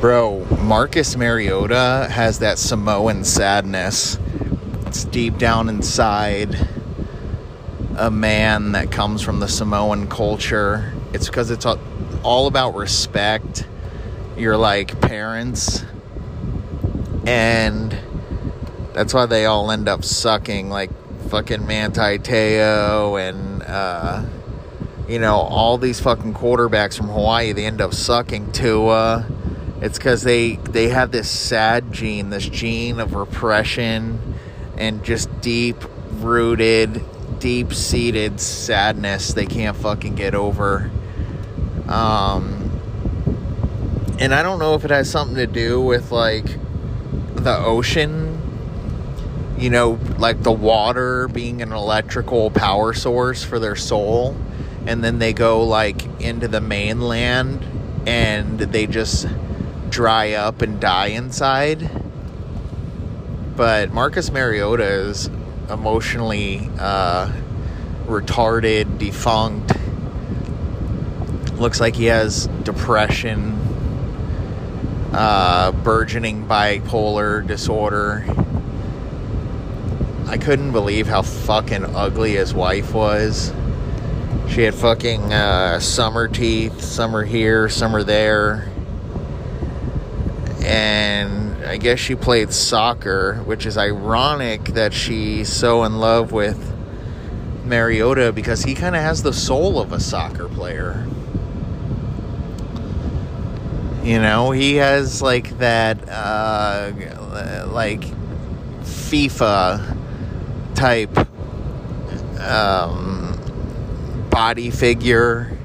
Bro, Marcus Mariota has that Samoan sadness. It's deep down inside a man that comes from the Samoan culture. It's because it's all about respect. You're like parents. And that's why they all end up sucking, like fucking Manti Te'o and, uh, you know, all these fucking quarterbacks from Hawaii. They end up sucking Tua it's because they they have this sad gene, this gene of repression and just deep rooted, deep seated sadness they can't fucking get over. Um, and I don't know if it has something to do with like the ocean, you know, like the water being an electrical power source for their soul, and then they go like into the mainland and they just dry up and die inside. But Marcus Mariota is emotionally uh, retarded, defunct. Looks like he has depression, uh, burgeoning bipolar disorder. I couldn't believe how fucking ugly his wife was. She had fucking uh, summer teeth, summer here, summer there and I guess she played soccer, which is ironic that she's so in love with Mariota because he kind of has the soul of a soccer player. You know, he has like that, uh, like FIFA type um, body figure.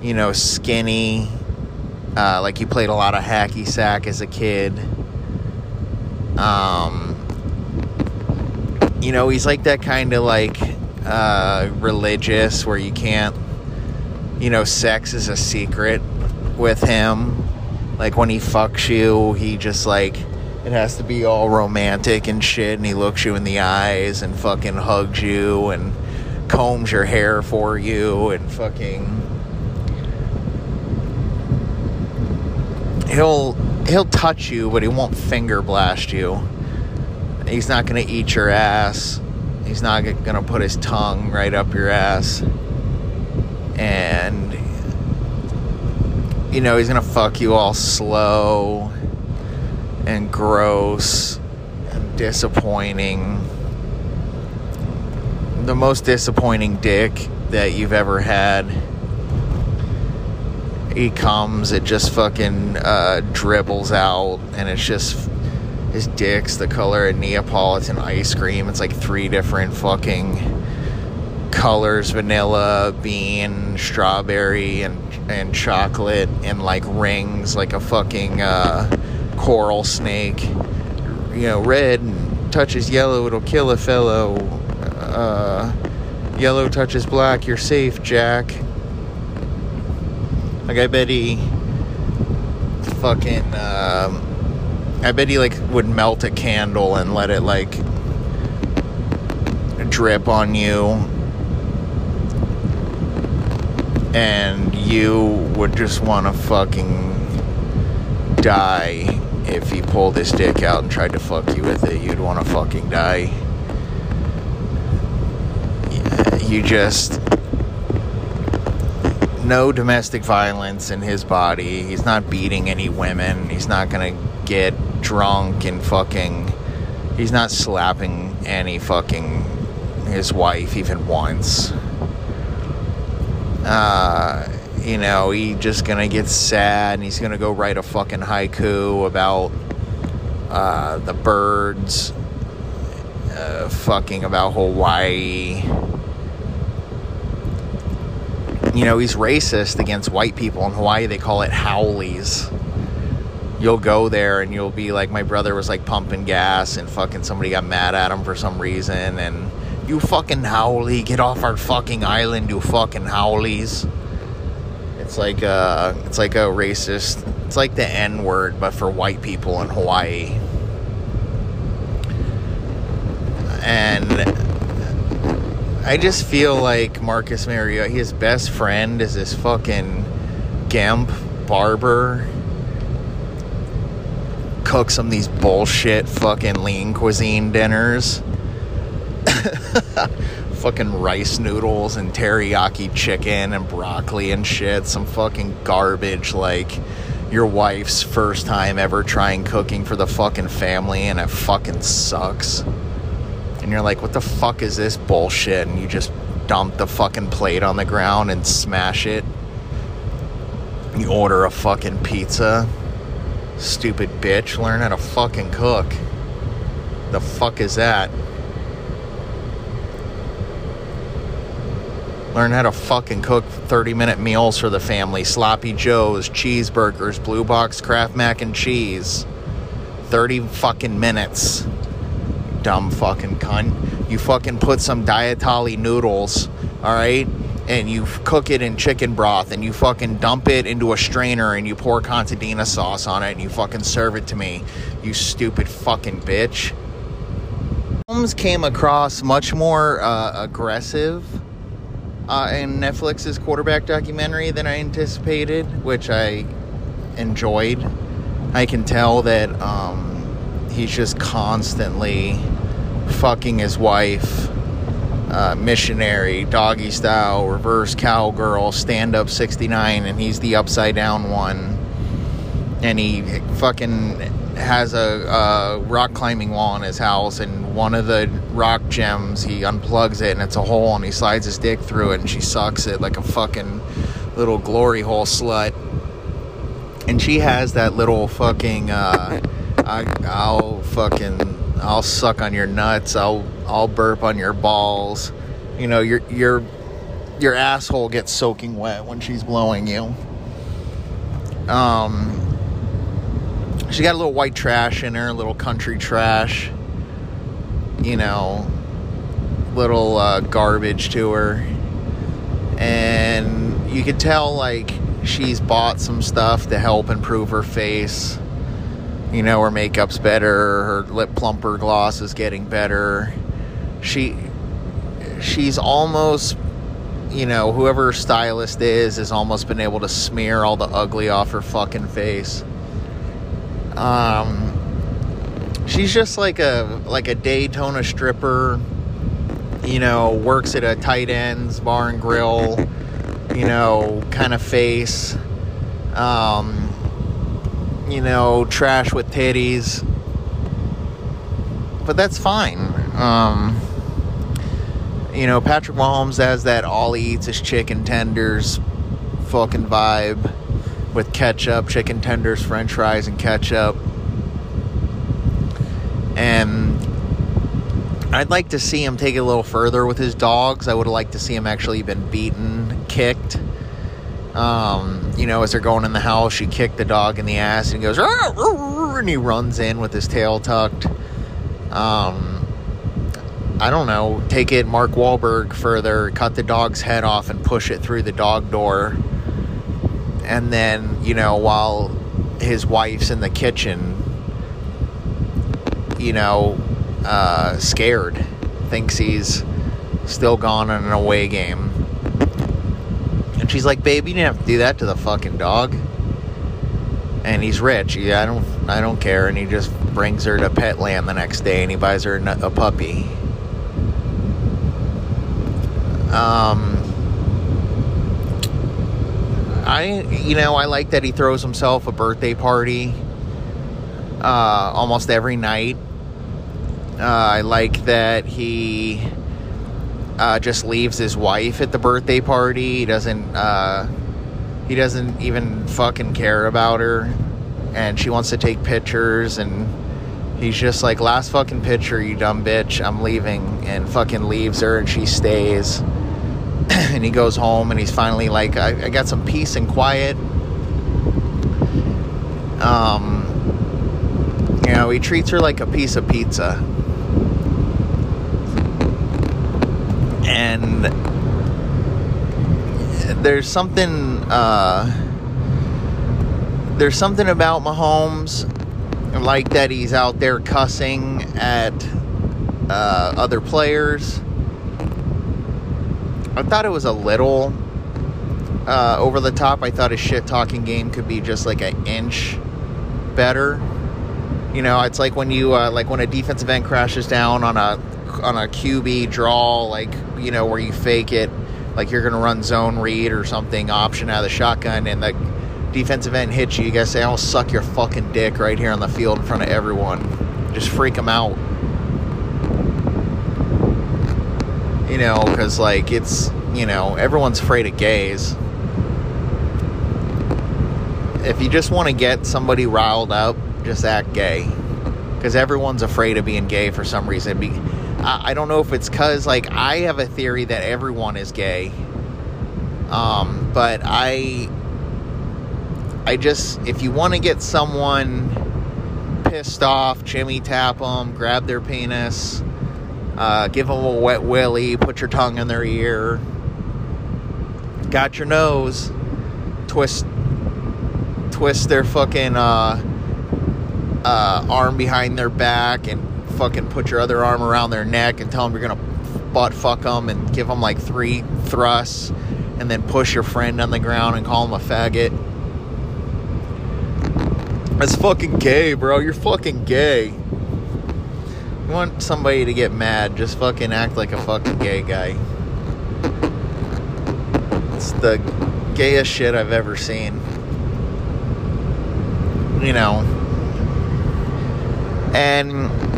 You know, skinny uh, like he played a lot of hacky sack as a kid. Um, you know, he's like that kind of like uh, religious where you can't, you know, sex is a secret with him. Like when he fucks you, he just like it has to be all romantic and shit, and he looks you in the eyes and fucking hugs you and combs your hair for you and fucking he'll he'll touch you, but he won't finger blast you. He's not gonna eat your ass. He's not gonna put his tongue right up your ass. And you know, he's gonna fuck you all slow and gross and disappointing. The most disappointing dick that you've ever had he comes, it just fucking uh, dribbles out, and it's just his dick's the color of Neapolitan ice cream. It's like three different fucking colors: vanilla, bean, strawberry, and and chocolate, and like rings, like a fucking uh, coral snake. You know, red touches yellow, it'll kill a fellow. Uh, yellow touches black, you're safe, Jack. Like I bet he fucking um, I bet he like would melt a candle and let it like drip on you and you would just want to fucking die if he pulled his dick out and tried to fuck you with it. You'd want to fucking die. You just no domestic violence in his body. He's not beating any women. He's not gonna get drunk and fucking. He's not slapping any fucking his wife even once. Uh, you know, he just gonna get sad and he's gonna go write a fucking haiku about uh, the birds, uh, fucking about Hawaii you know, he's racist against white people. In Hawaii, they call it haoles. You'll go there and you'll be like, my brother was like pumping gas and fucking somebody got mad at him for some reason. And you fucking haole, get off our fucking island, you fucking haoles. It's like a, it's like a racist, it's like the N word, but for white people in Hawaii. And I just feel like Marcus Mariota, his best friend is this fucking Gemp barber. cooks him these bullshit fucking lean cuisine dinners. fucking rice noodles and teriyaki chicken and broccoli and shit. Some fucking garbage like your wife's first time ever trying cooking for the fucking family and it fucking sucks. And you're like, what the fuck is this bullshit? And you just dump the fucking plate on the ground and smash it. You order a fucking pizza. Stupid bitch. Learn how to fucking cook. The fuck is that? Learn how to fucking cook 30 minute meals for the family. Sloppy Joe's, cheeseburgers, Blue Box Kraft Mac and Cheese. 30 fucking minutes. Dumb fucking cunt. You fucking put some dietali noodles, alright? and you cook it in chicken broth and you fucking dump it into a strainer and you pour contadina sauce on it and you fucking serve it to me, you stupid fucking bitch. Mahomes came across much more uh, aggressive uh, in Netflix's quarterback documentary than I anticipated, which I enjoyed. I can tell that um, he's just constantly fucking his wife uh, missionary, doggy style, reverse cowgirl, stand up 69, and he's the upside down one. And he fucking has a, a, rock climbing wall in his house, and one of the rock gems, he unplugs it, and it's a hole, and he slides his dick through it, and she sucks it like a fucking little glory hole slut. And she has that little fucking, uh, I, I'll fucking I'll suck on your nuts. I'll I'll burp on your balls. You know, your your your asshole gets soaking wet when she's blowing you. Um she got a little white trash in her, a little country trash. You know, little uh, garbage to her. And you could tell like she's bought some stuff to help improve her face you know her makeup's better her lip plumper gloss is getting better. She she's almost you know whoever her stylist is has almost been able to smear all the ugly off her fucking face. Um she's just like a like a daytona stripper you know works at a tight ends bar and grill you know kind of face. Um you know, trash with titties. But that's fine. Um, you know, Patrick Mahomes has that all he eats is chicken tenders fucking vibe with ketchup, chicken tenders, french fries, and ketchup. And I'd like to see him take it a little further with his dogs. I would have liked to see him actually been beaten, kicked um, you know, as they're going in the house, she kicked the dog in the ass and he goes, and he runs in with his tail tucked. Um, I don't know, take it Mark Wahlberg further, cut the dog's head off and push it through the dog door. And then, you know, while his wife's in the kitchen, you know, uh, scared, thinks he's still gone on an away game she's like, "Babe, you didn't have to do that to the fucking dog." And he's rich. Yeah, I don't, I don't care. And he just brings her to Petland the next day, and he buys her a puppy. Um, I, you know, I like that he throws himself a birthday party uh, almost every night. Uh, I like that he uh, just leaves his wife at the birthday party. He doesn't. Uh, he doesn't even fucking care about her, and she wants to take pictures, and he's just like, "Last fucking picture, you dumb bitch. I'm leaving," and fucking leaves her, and she stays. and he goes home, and he's finally like, I, I got some peace and quiet." Um, you know, he treats her like a piece of pizza and there's something uh, there's something about Mahomes like that he's out there cussing at uh, other players. I thought it was a little uh, over the top. I thought his shit talking game could be just like an inch better. You know, it's like when you uh, like when a defensive end crashes down on a on a QB draw, like you know where you fake it, like you're gonna run zone read or something, option out of the shotgun, and the defensive end hits you. You guys say, "I'll suck your fucking dick right here on the field in front of everyone." Just freak them out. You know, because like it's you know everyone's afraid of gays. If you just want to get somebody riled up, just act gay. Because everyone's afraid of being gay for some reason. I, don't know if it's because, like, I have a theory that everyone is gay. Um, but I. I just. If you want to get someone pissed off, Jimmy tap them, grab their penis, uh, give them a wet willy, put your tongue in their ear, got your nose, twist twist their fucking uh, uh, arm behind their back and fucking put your other arm around their neck and tell them you're gonna butt fuck them and give them like three thrusts and then push your friend on the ground and call him a faggot. That's fucking gay, bro. You're fucking gay. You want somebody to get mad, just fucking act like a fucking gay guy. It's the gayest shit I've ever seen. You know. And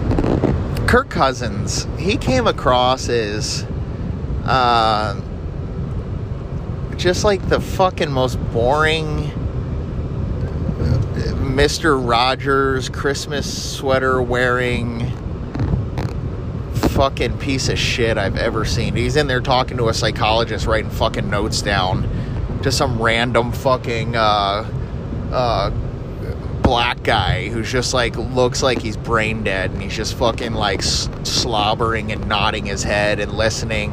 Kirk Cousins, he came across as uh, just like the fucking most boring Mr. Rogers Christmas sweater wearing fucking piece of shit I've ever seen. He's in there talking to a psychologist, writing fucking notes down to some random fucking uh, uh, black guy who's just like looks like he's brain dead and he's just fucking like s- slobbering and nodding his head and listening.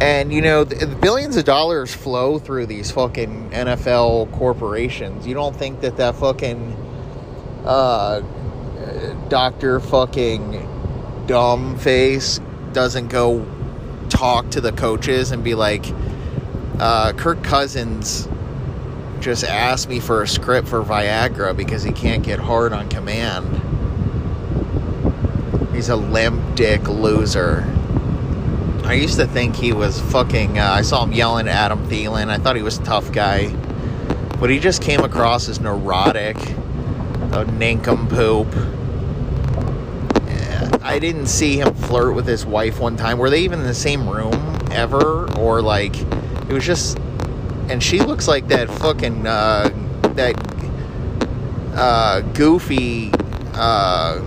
And you know, the, billions of dollars flow through these fucking NFL corporations. You don't think that that fucking uh, doctor fucking dumb face doesn't go talk to the coaches and be like, uh, Kirk Cousins just asked me for a script for Viagra because he can't get hard on command. He's a limp dick loser. I used to think he was fucking. Uh, I saw him yelling at Adam Thielen. I thought he was a tough guy. But he just came across as neurotic, a nincompoop. I didn't see him flirt with his wife one time. Were they even in the same room ever? Or like, it was just and she looks like that fucking uh, that uh, goofy uh,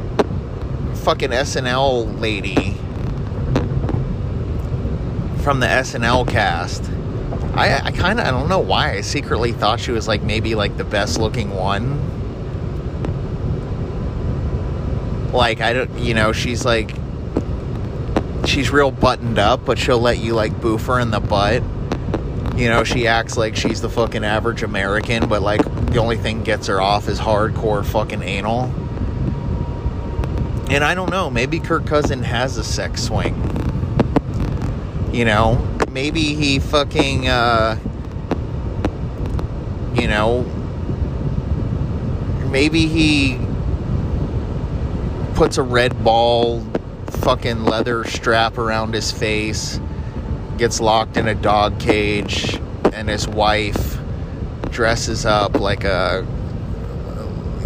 fucking SNL lady from the SNL cast. I, I kind of I don't know why I secretly thought she was like maybe like the best looking one. Like I don't you know she's like she's real buttoned up, but she'll let you like boof her in the butt. You know, she acts like she's the fucking average American, but like the only thing gets her off is hardcore fucking anal. And I don't know, maybe Kirk Cousin has a sex swing. You know, maybe he fucking, uh, you know, maybe he puts a red ball fucking leather strap around his face gets locked in a dog cage, and his wife dresses up like a,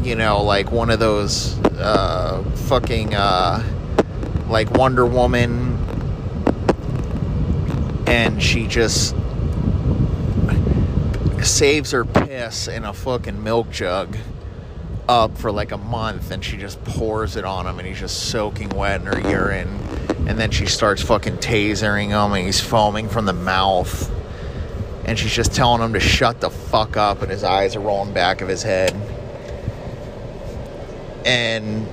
you know, like one of those uh, fucking, uh, like Wonder Woman, and she just saves her piss in a fucking milk jug up for like a month and she just pours it on him and he's just soaking wet in her urine and then she starts fucking tasering him and he's foaming from the mouth. And she's just telling him to shut the fuck up and his eyes are rolling back of his head. And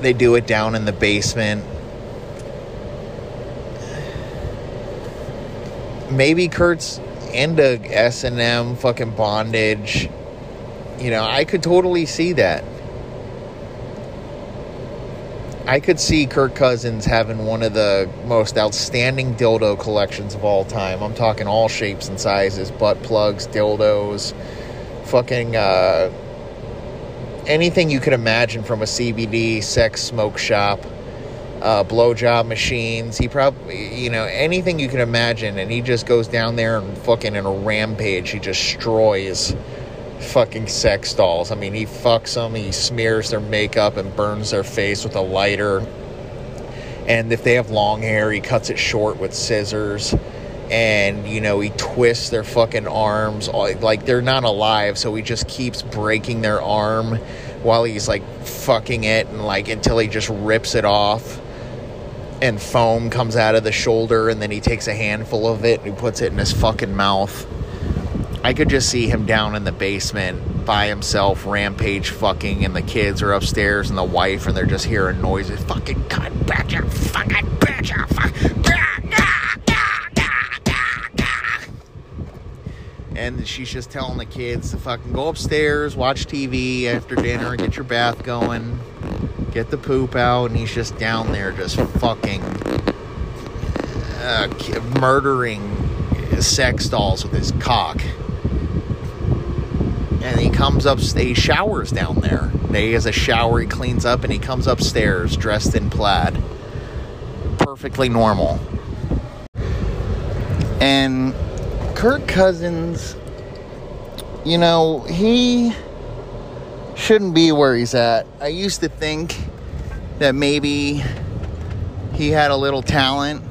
they do it down in the basement. Maybe kurt's into s&m fucking bondage. You know i could totally see that I could see Kirk Cousins having one of the most outstanding dildo collections of all time. I'm talking all shapes and sizes, butt plugs, dildos, fucking uh, anything you could imagine from a CBD sex smoke shop, uh, blowjob machines. He probably, you know, anything you can imagine, and he just goes down there and fucking in a rampage. He destroys fucking sex dolls. I mean, he fucks them, he smears their makeup and burns their face with a lighter. And if they have long hair, he cuts it short with scissors. And, you know, he twists their fucking arms. Like, they're not alive, so he just keeps breaking their arm while he's, like, fucking it, and, like, until he just rips it off. And foam comes out of the shoulder, and then he takes a handful of it and he puts it in his fucking mouth I could just see him down in the basement by himself, rampage fucking, and the kids are upstairs and the wife, and they're just hearing noises. Fucking cut, bitch, you fucking bitch, you fucking. And she's just telling the kids to fucking go upstairs, watch TV after dinner, get your bath going, get the poop out, and he's just down there just fucking uh, murdering sex dolls with his cock and he comes up, he showers down there. He has a shower, he cleans up, and he comes upstairs dressed in plaid. Perfectly normal. And Kirk Cousins, you know, he shouldn't be where he's at. I used to think that maybe he had a little talent,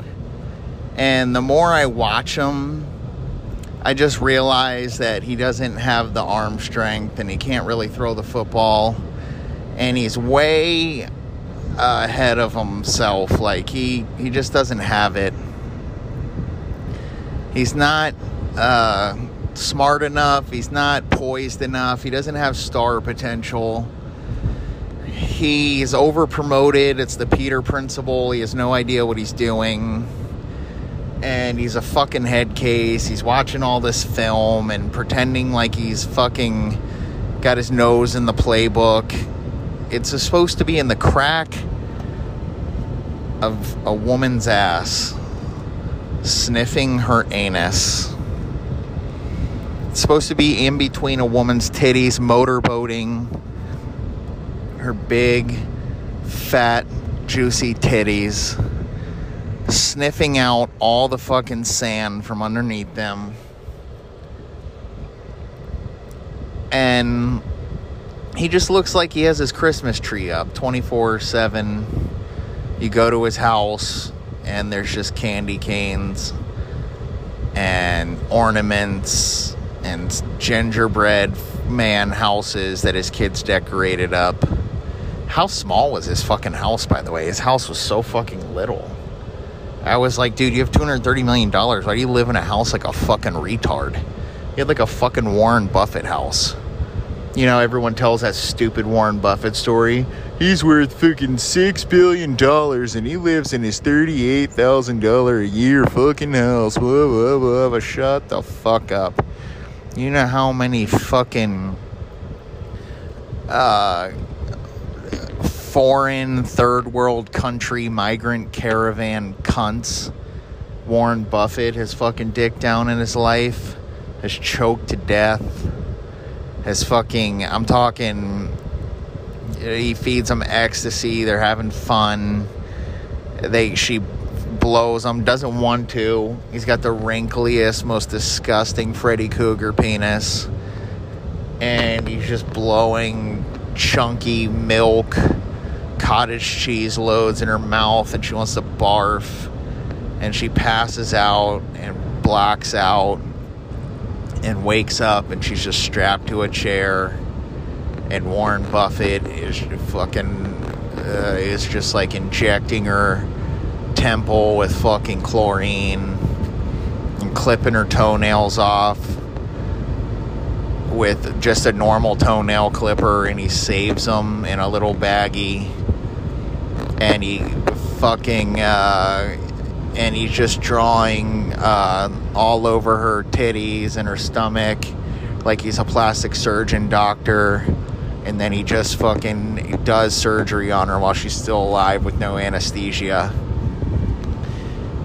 and the more I watch him, I just realized that he doesn't have the arm strength and he can't really throw the football. And he's way ahead of himself. Like he he just doesn't have it. He's not uh, smart enough. He's not poised enough. He doesn't have star potential. He's over promoted. It's the Peter principle. He has no idea what he's doing and he's a fucking head case. He's watching all this film and pretending like he's fucking got his nose in the playbook. It's supposed to be in the crack of a woman's ass, sniffing her anus. It's supposed to be in between a woman's titties, motorboating her big, fat, juicy titties sniffing out all the fucking sand from underneath them. And he just looks like he has his Christmas tree up 24 7. You go to his house, and there's just candy canes and ornaments and gingerbread man houses that his kids decorated up. How small was his fucking house, by the way? His house was so fucking little. I was like, dude, you have $230 million. Why do you live in a house like a fucking retard? You had like a fucking Warren Buffett house. You know, everyone tells that stupid Warren Buffett story. He's worth fucking $6 billion and he lives in his $38,000 a year fucking house. Blah, blah, blah, blah. Shut the fuck up. You know how many fucking. Uh, foreign third world country migrant caravan cunts. Warren Buffett has fucking dick down in his life, has choked to death, has fucking, I'm talking, he feeds them ecstasy, they're having fun. They, she blows them, doesn't want to. He's got the wrinkliest, most disgusting Freddy Krueger penis. And he's just blowing chunky milk cottage cheese loads in her mouth and she wants to barf. And she passes out and blacks out and wakes up and she's just strapped to a chair. And Warren Buffett is fucking uh, is just like injecting her temple with fucking chlorine and clipping her toenails off with just a normal toenail clipper and he saves them in a little baggie and he fucking uh, and he's just drawing uh, all over her titties and her stomach. Like he's a plastic surgeon doctor and then he just fucking does surgery on her while she's still alive with no anesthesia.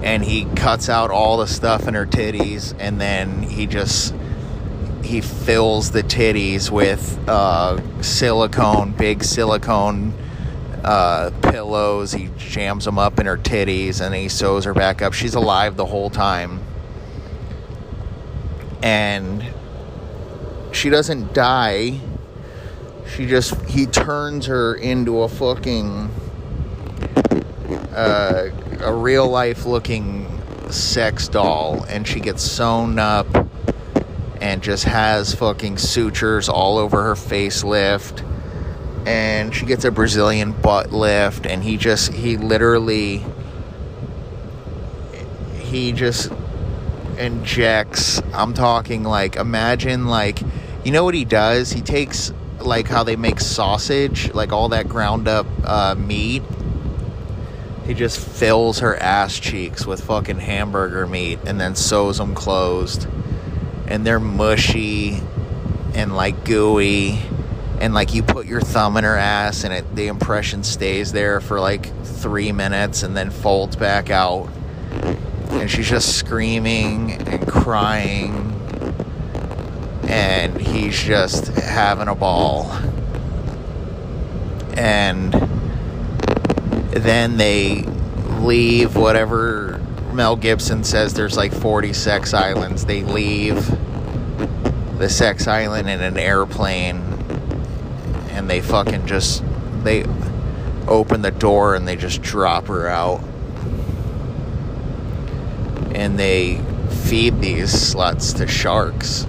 And he cuts out all the stuff in her titties and then he just he fills the titties with uh, silicone, big silicone uh, pillows. He jams them up in her titties and he sews her back up. She's alive the whole time. And she doesn't die. She just, he turns her into a fucking, uh, a real life looking sex doll. And she gets sewn up and just has fucking sutures all over her facelift and she gets a Brazilian butt lift and he just he literally he just injects I'm talking like imagine like you know what he does? He takes like how they make sausage like all that ground up uh, meat. He just fills her ass cheeks with fucking hamburger meat and then sews them closed. And they're mushy and like gooey and like you put your thumb in her ass and it the impression stays there for like three minutes and then folds back out. And she's just screaming and crying. And he's just having a ball. And then they leave whatever Mel Gibson says there's like 40 sex islands. They leave the sex island in an airplane and they fucking just they open the door and they just drop her out. And they feed these sluts to sharks.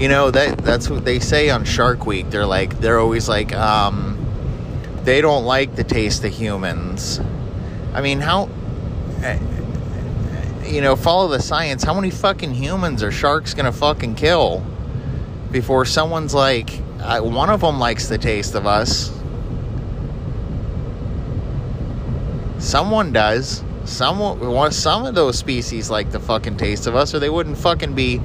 You know that that's what they say on Shark Week. They're like they're always like um they don't like the taste of humans. I mean, how you know, follow the science. How many fucking humans are sharks gonna fucking kill before someone's like, I, one of them likes the taste of us? Someone does. Someone, some of those species like the fucking taste of us, or they wouldn't fucking be.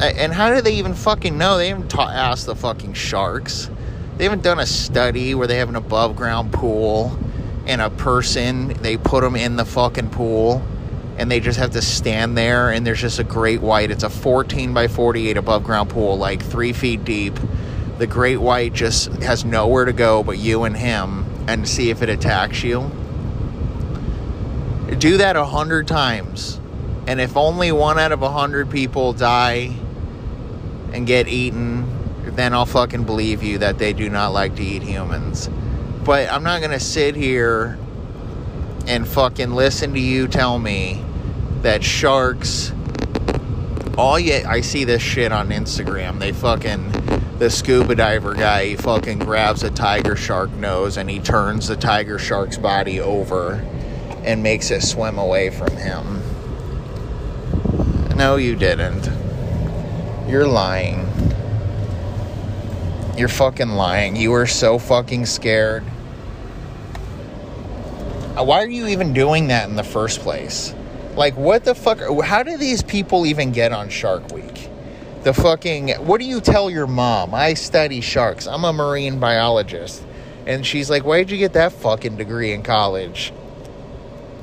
And how do they even fucking know? They haven't ta- asked the fucking sharks. They haven't done a study where they have an above ground pool and a person, they put them in the fucking pool and they just have to stand there and there's just a great white. It's a 14 by 48 above ground pool, like three feet deep. The great white just has nowhere to go but you and him and see if it attacks you. Do that a hundred times. And if only one out of a hundred people die and get eaten, then I'll fucking believe you that they do not like to eat humans. But I'm not gonna sit here and fucking listen to you tell me that sharks all yet I see this shit on Instagram. They fucking the scuba diver guy he fucking grabs a tiger shark nose and he turns the tiger shark's body over and makes it swim away from him. No, you didn't. You're lying. You're fucking lying. You were so fucking scared. Uh, why are you even doing that in the first place? Like, what the fuck? How do these people even get on Shark Week? The fucking. What do you tell your mom? I study sharks. I'm a marine biologist. And she's like, why'd you get that fucking degree in college?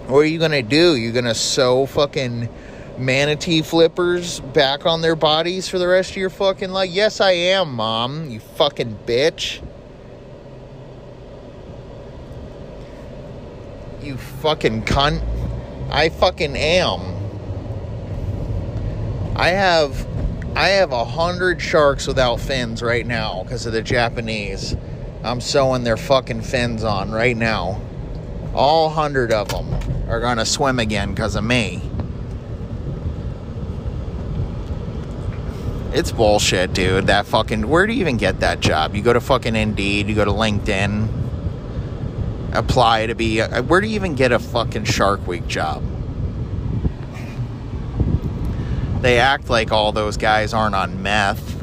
What are you gonna do? You're gonna sew fucking manatee flippers back on their bodies for the rest of your fucking life? Yes, I am, mom. You fucking bitch. You fucking cunt. I fucking am. I have I have a hundred sharks without fins right now because of the Japanese. I'm sewing their fucking fins on right now. All hundred of them are gonna swim again because of me. It's bullshit, dude. That fucking. Where do you even get that job? You go to fucking Indeed, you go to LinkedIn, apply to be. Uh, where do you even get a fucking Shark Week job? They act like all those guys aren't on meth.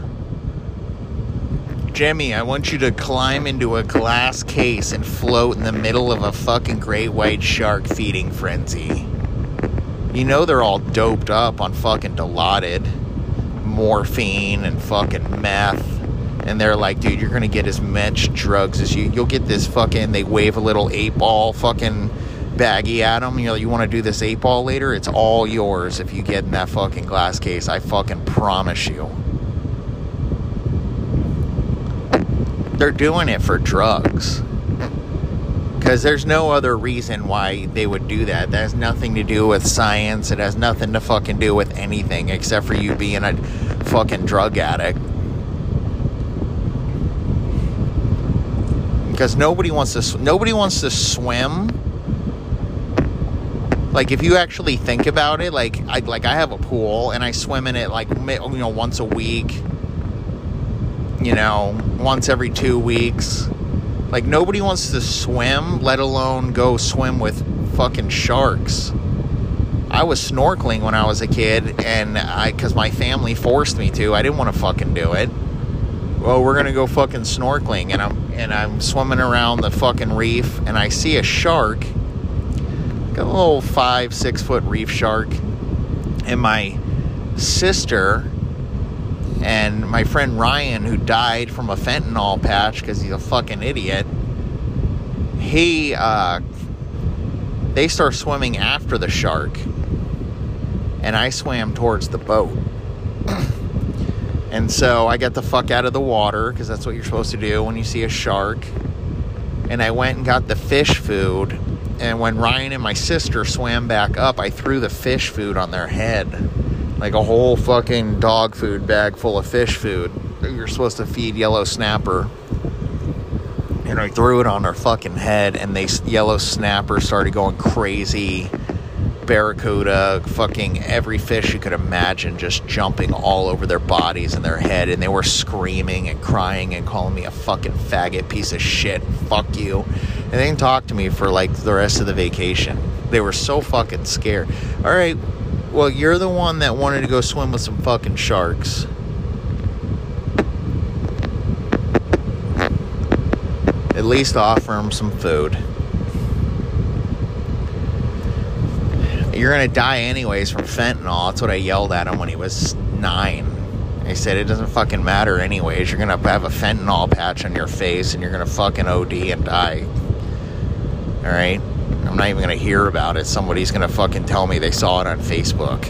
Jimmy, I want you to climb into a glass case and float in the middle of a fucking great white shark feeding frenzy. You know they're all doped up on fucking Dilaudid morphine and fucking meth. And they're like, dude, you're gonna get as much drugs as you. You'll get this fucking. They wave a little eight ball fucking baggy at them. You know, you want to do this eight ball later, it's all yours if you get in that fucking glass case. I fucking promise you. They're doing it for drugs. Because there's no other reason why they would do that. That has nothing to do with science. It has nothing to fucking do with anything except for you being a fucking drug addict. Because nobody wants to nobody wants to swim. Like if you actually think about it, like I like I have a pool and I swim in it like you know once a week. You know, once every 2 weeks like nobody wants to swim, let alone go swim with fucking sharks. I was snorkeling when I was a kid, and I, because my family forced me to, I didn't want to fucking do it. Well, we're gonna go fucking snorkeling, and I'm and I'm swimming around the fucking reef, and I see a shark, a little five, six foot reef shark, and my sister and my friend Ryan, who died from a fentanyl patch because he's a fucking idiot, he, uh, they start swimming after the shark. And I swam towards the boat. And so I got the fuck out of the water because that's what you're supposed to do when you see a shark. And I went and got the fish food. And when Ryan and my sister swam back up, I threw the fish food on their head like a whole fucking dog food bag full of fish food you're supposed to feed yellow snapper. And I threw it on her fucking head, and they yellow snapper started going crazy. Barracuda, fucking every fish you could imagine, just jumping all over their bodies and their head, and they were screaming and crying and calling me a fucking faggot piece of shit. Fuck you. And they didn't talk to me for like the rest of the vacation. They were so fucking scared. All right, well, you're the one that wanted to go swim with some fucking sharks. At least offer them some food. You're gonna die anyways from fentanyl. That's what I yelled at him when he was nine. I said it doesn't fucking matter anyways. You're gonna have a fentanyl patch on your face and you're gonna fucking OD and die. Alright? I'm not even to hear about it. Somebody's to fucking tell me they saw it on Facebook.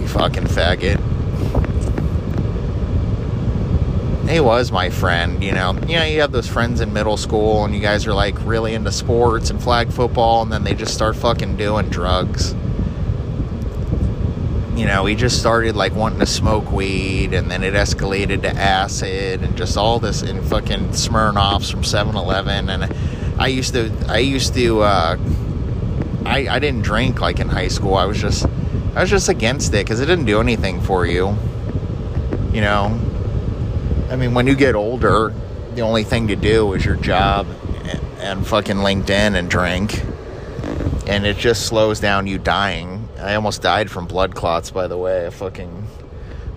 You fucking faggot. He was my friend, you know. You know, you have those friends in middle school and you guys are like really into sports and flag football and then they just start fucking doing drugs. You know, he just started like wanting to smoke weed and then it escalated to acid and just all this and fucking Smirnoffs from 7 Eleven and I used to I used to uh, I I didn't drink like in high school. I was just I was just against it because it didn't do anything for you. You know, I mean, when you get older, the only thing to do is your job and, fucking LinkedIn and drink, and it just slows down you dying. I almost died from blood clots, by the way, fucking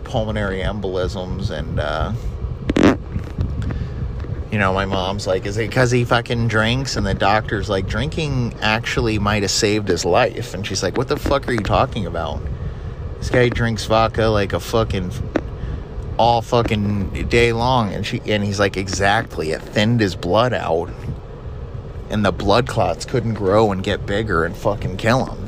pulmonary embolisms and. Uh, you know, my mom's like, is it because he fucking drinks? And the doctor's like, drinking actually might have saved his life. And she's like, what the fuck are you talking about? This guy drinks vodka like a fucking all fucking day long. And she and he's like, exactly. It thinned his blood out. And the blood clots couldn't grow and get bigger and fucking kill him.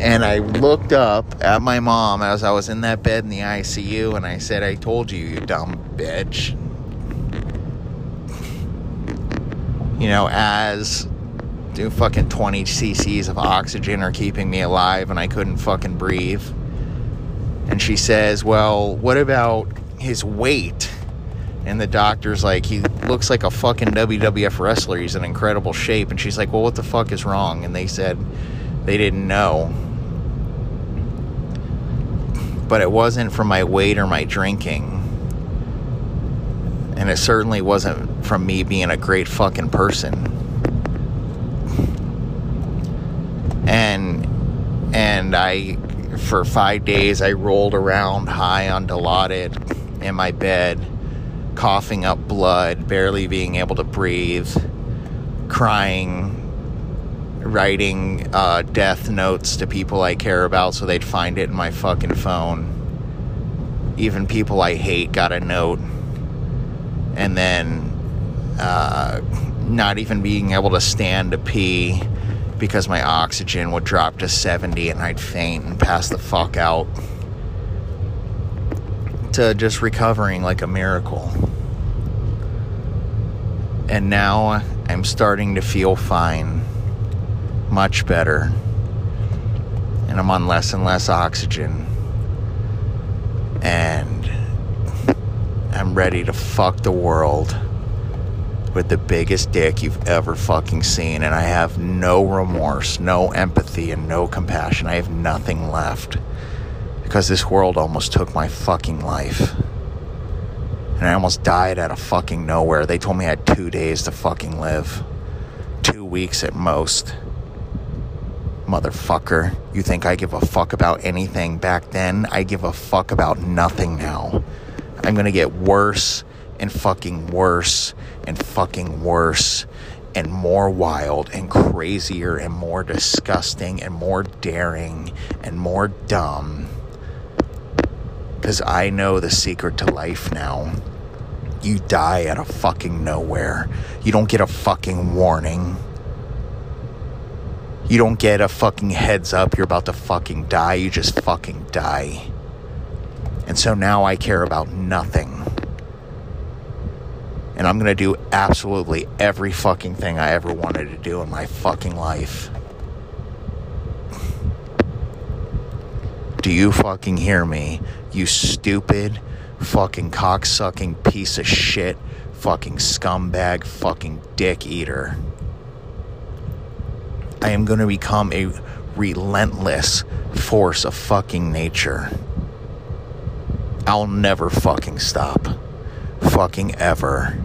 And I looked up at my mom as I was in that bed in the ICU and I said, I told you, you dumb bitch. you know, as do fucking 20 cc's of oxygen are keeping me alive and I couldn't fucking breathe. And she says, Well, what about his weight? And the doctor's like, He looks like a fucking WWF wrestler. He's in incredible shape. And she's like, Well, what the fuck is wrong? And they said they didn't know. But it wasn't from my weight or my drinking and it certainly wasn't from me being a great fucking person. And and I for 5 days I rolled around high on Dilaudid in my bed, coughing up blood, barely being able to breathe, crying, writing uh, death notes to people I care about so they'd find it in my fucking phone. Even people I hate got a note and then uh, not even being able to stand to pee because my oxygen would drop to 70 and I'd faint and pass the fuck out to just recovering like a miracle. And now I'm starting to feel fine, much better. And I'm on less and less oxygen. And I'm ready to fuck the world with the biggest dick you've ever fucking seen. And I have no remorse, no empathy, and no compassion. I have nothing left. Because this world almost took my fucking life and I almost died out of fucking nowhere. They told me I had two days to fucking live, two weeks at most. Motherfucker, you think I give a fuck about anything back then? I give a fuck about nothing now. I'm gonna get worse and fucking worse and fucking worse and more wild and crazier and more disgusting and more daring and more dumb because I know the secret to life now. You die out of fucking nowhere. You don't get a fucking warning. You don't get a fucking heads up you're about to fucking die. You just fucking die. And so now I care about nothing. And I'm going to do absolutely every fucking thing I ever wanted to do in my fucking life. Do you fucking hear me? You stupid, fucking cocksucking piece of shit, fucking scumbag, fucking dick eater. I am going to become a relentless force of fucking nature. I'll never fucking stop. Fucking ever.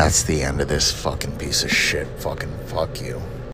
That's the end of this fucking piece of shit. Fucking fuck you.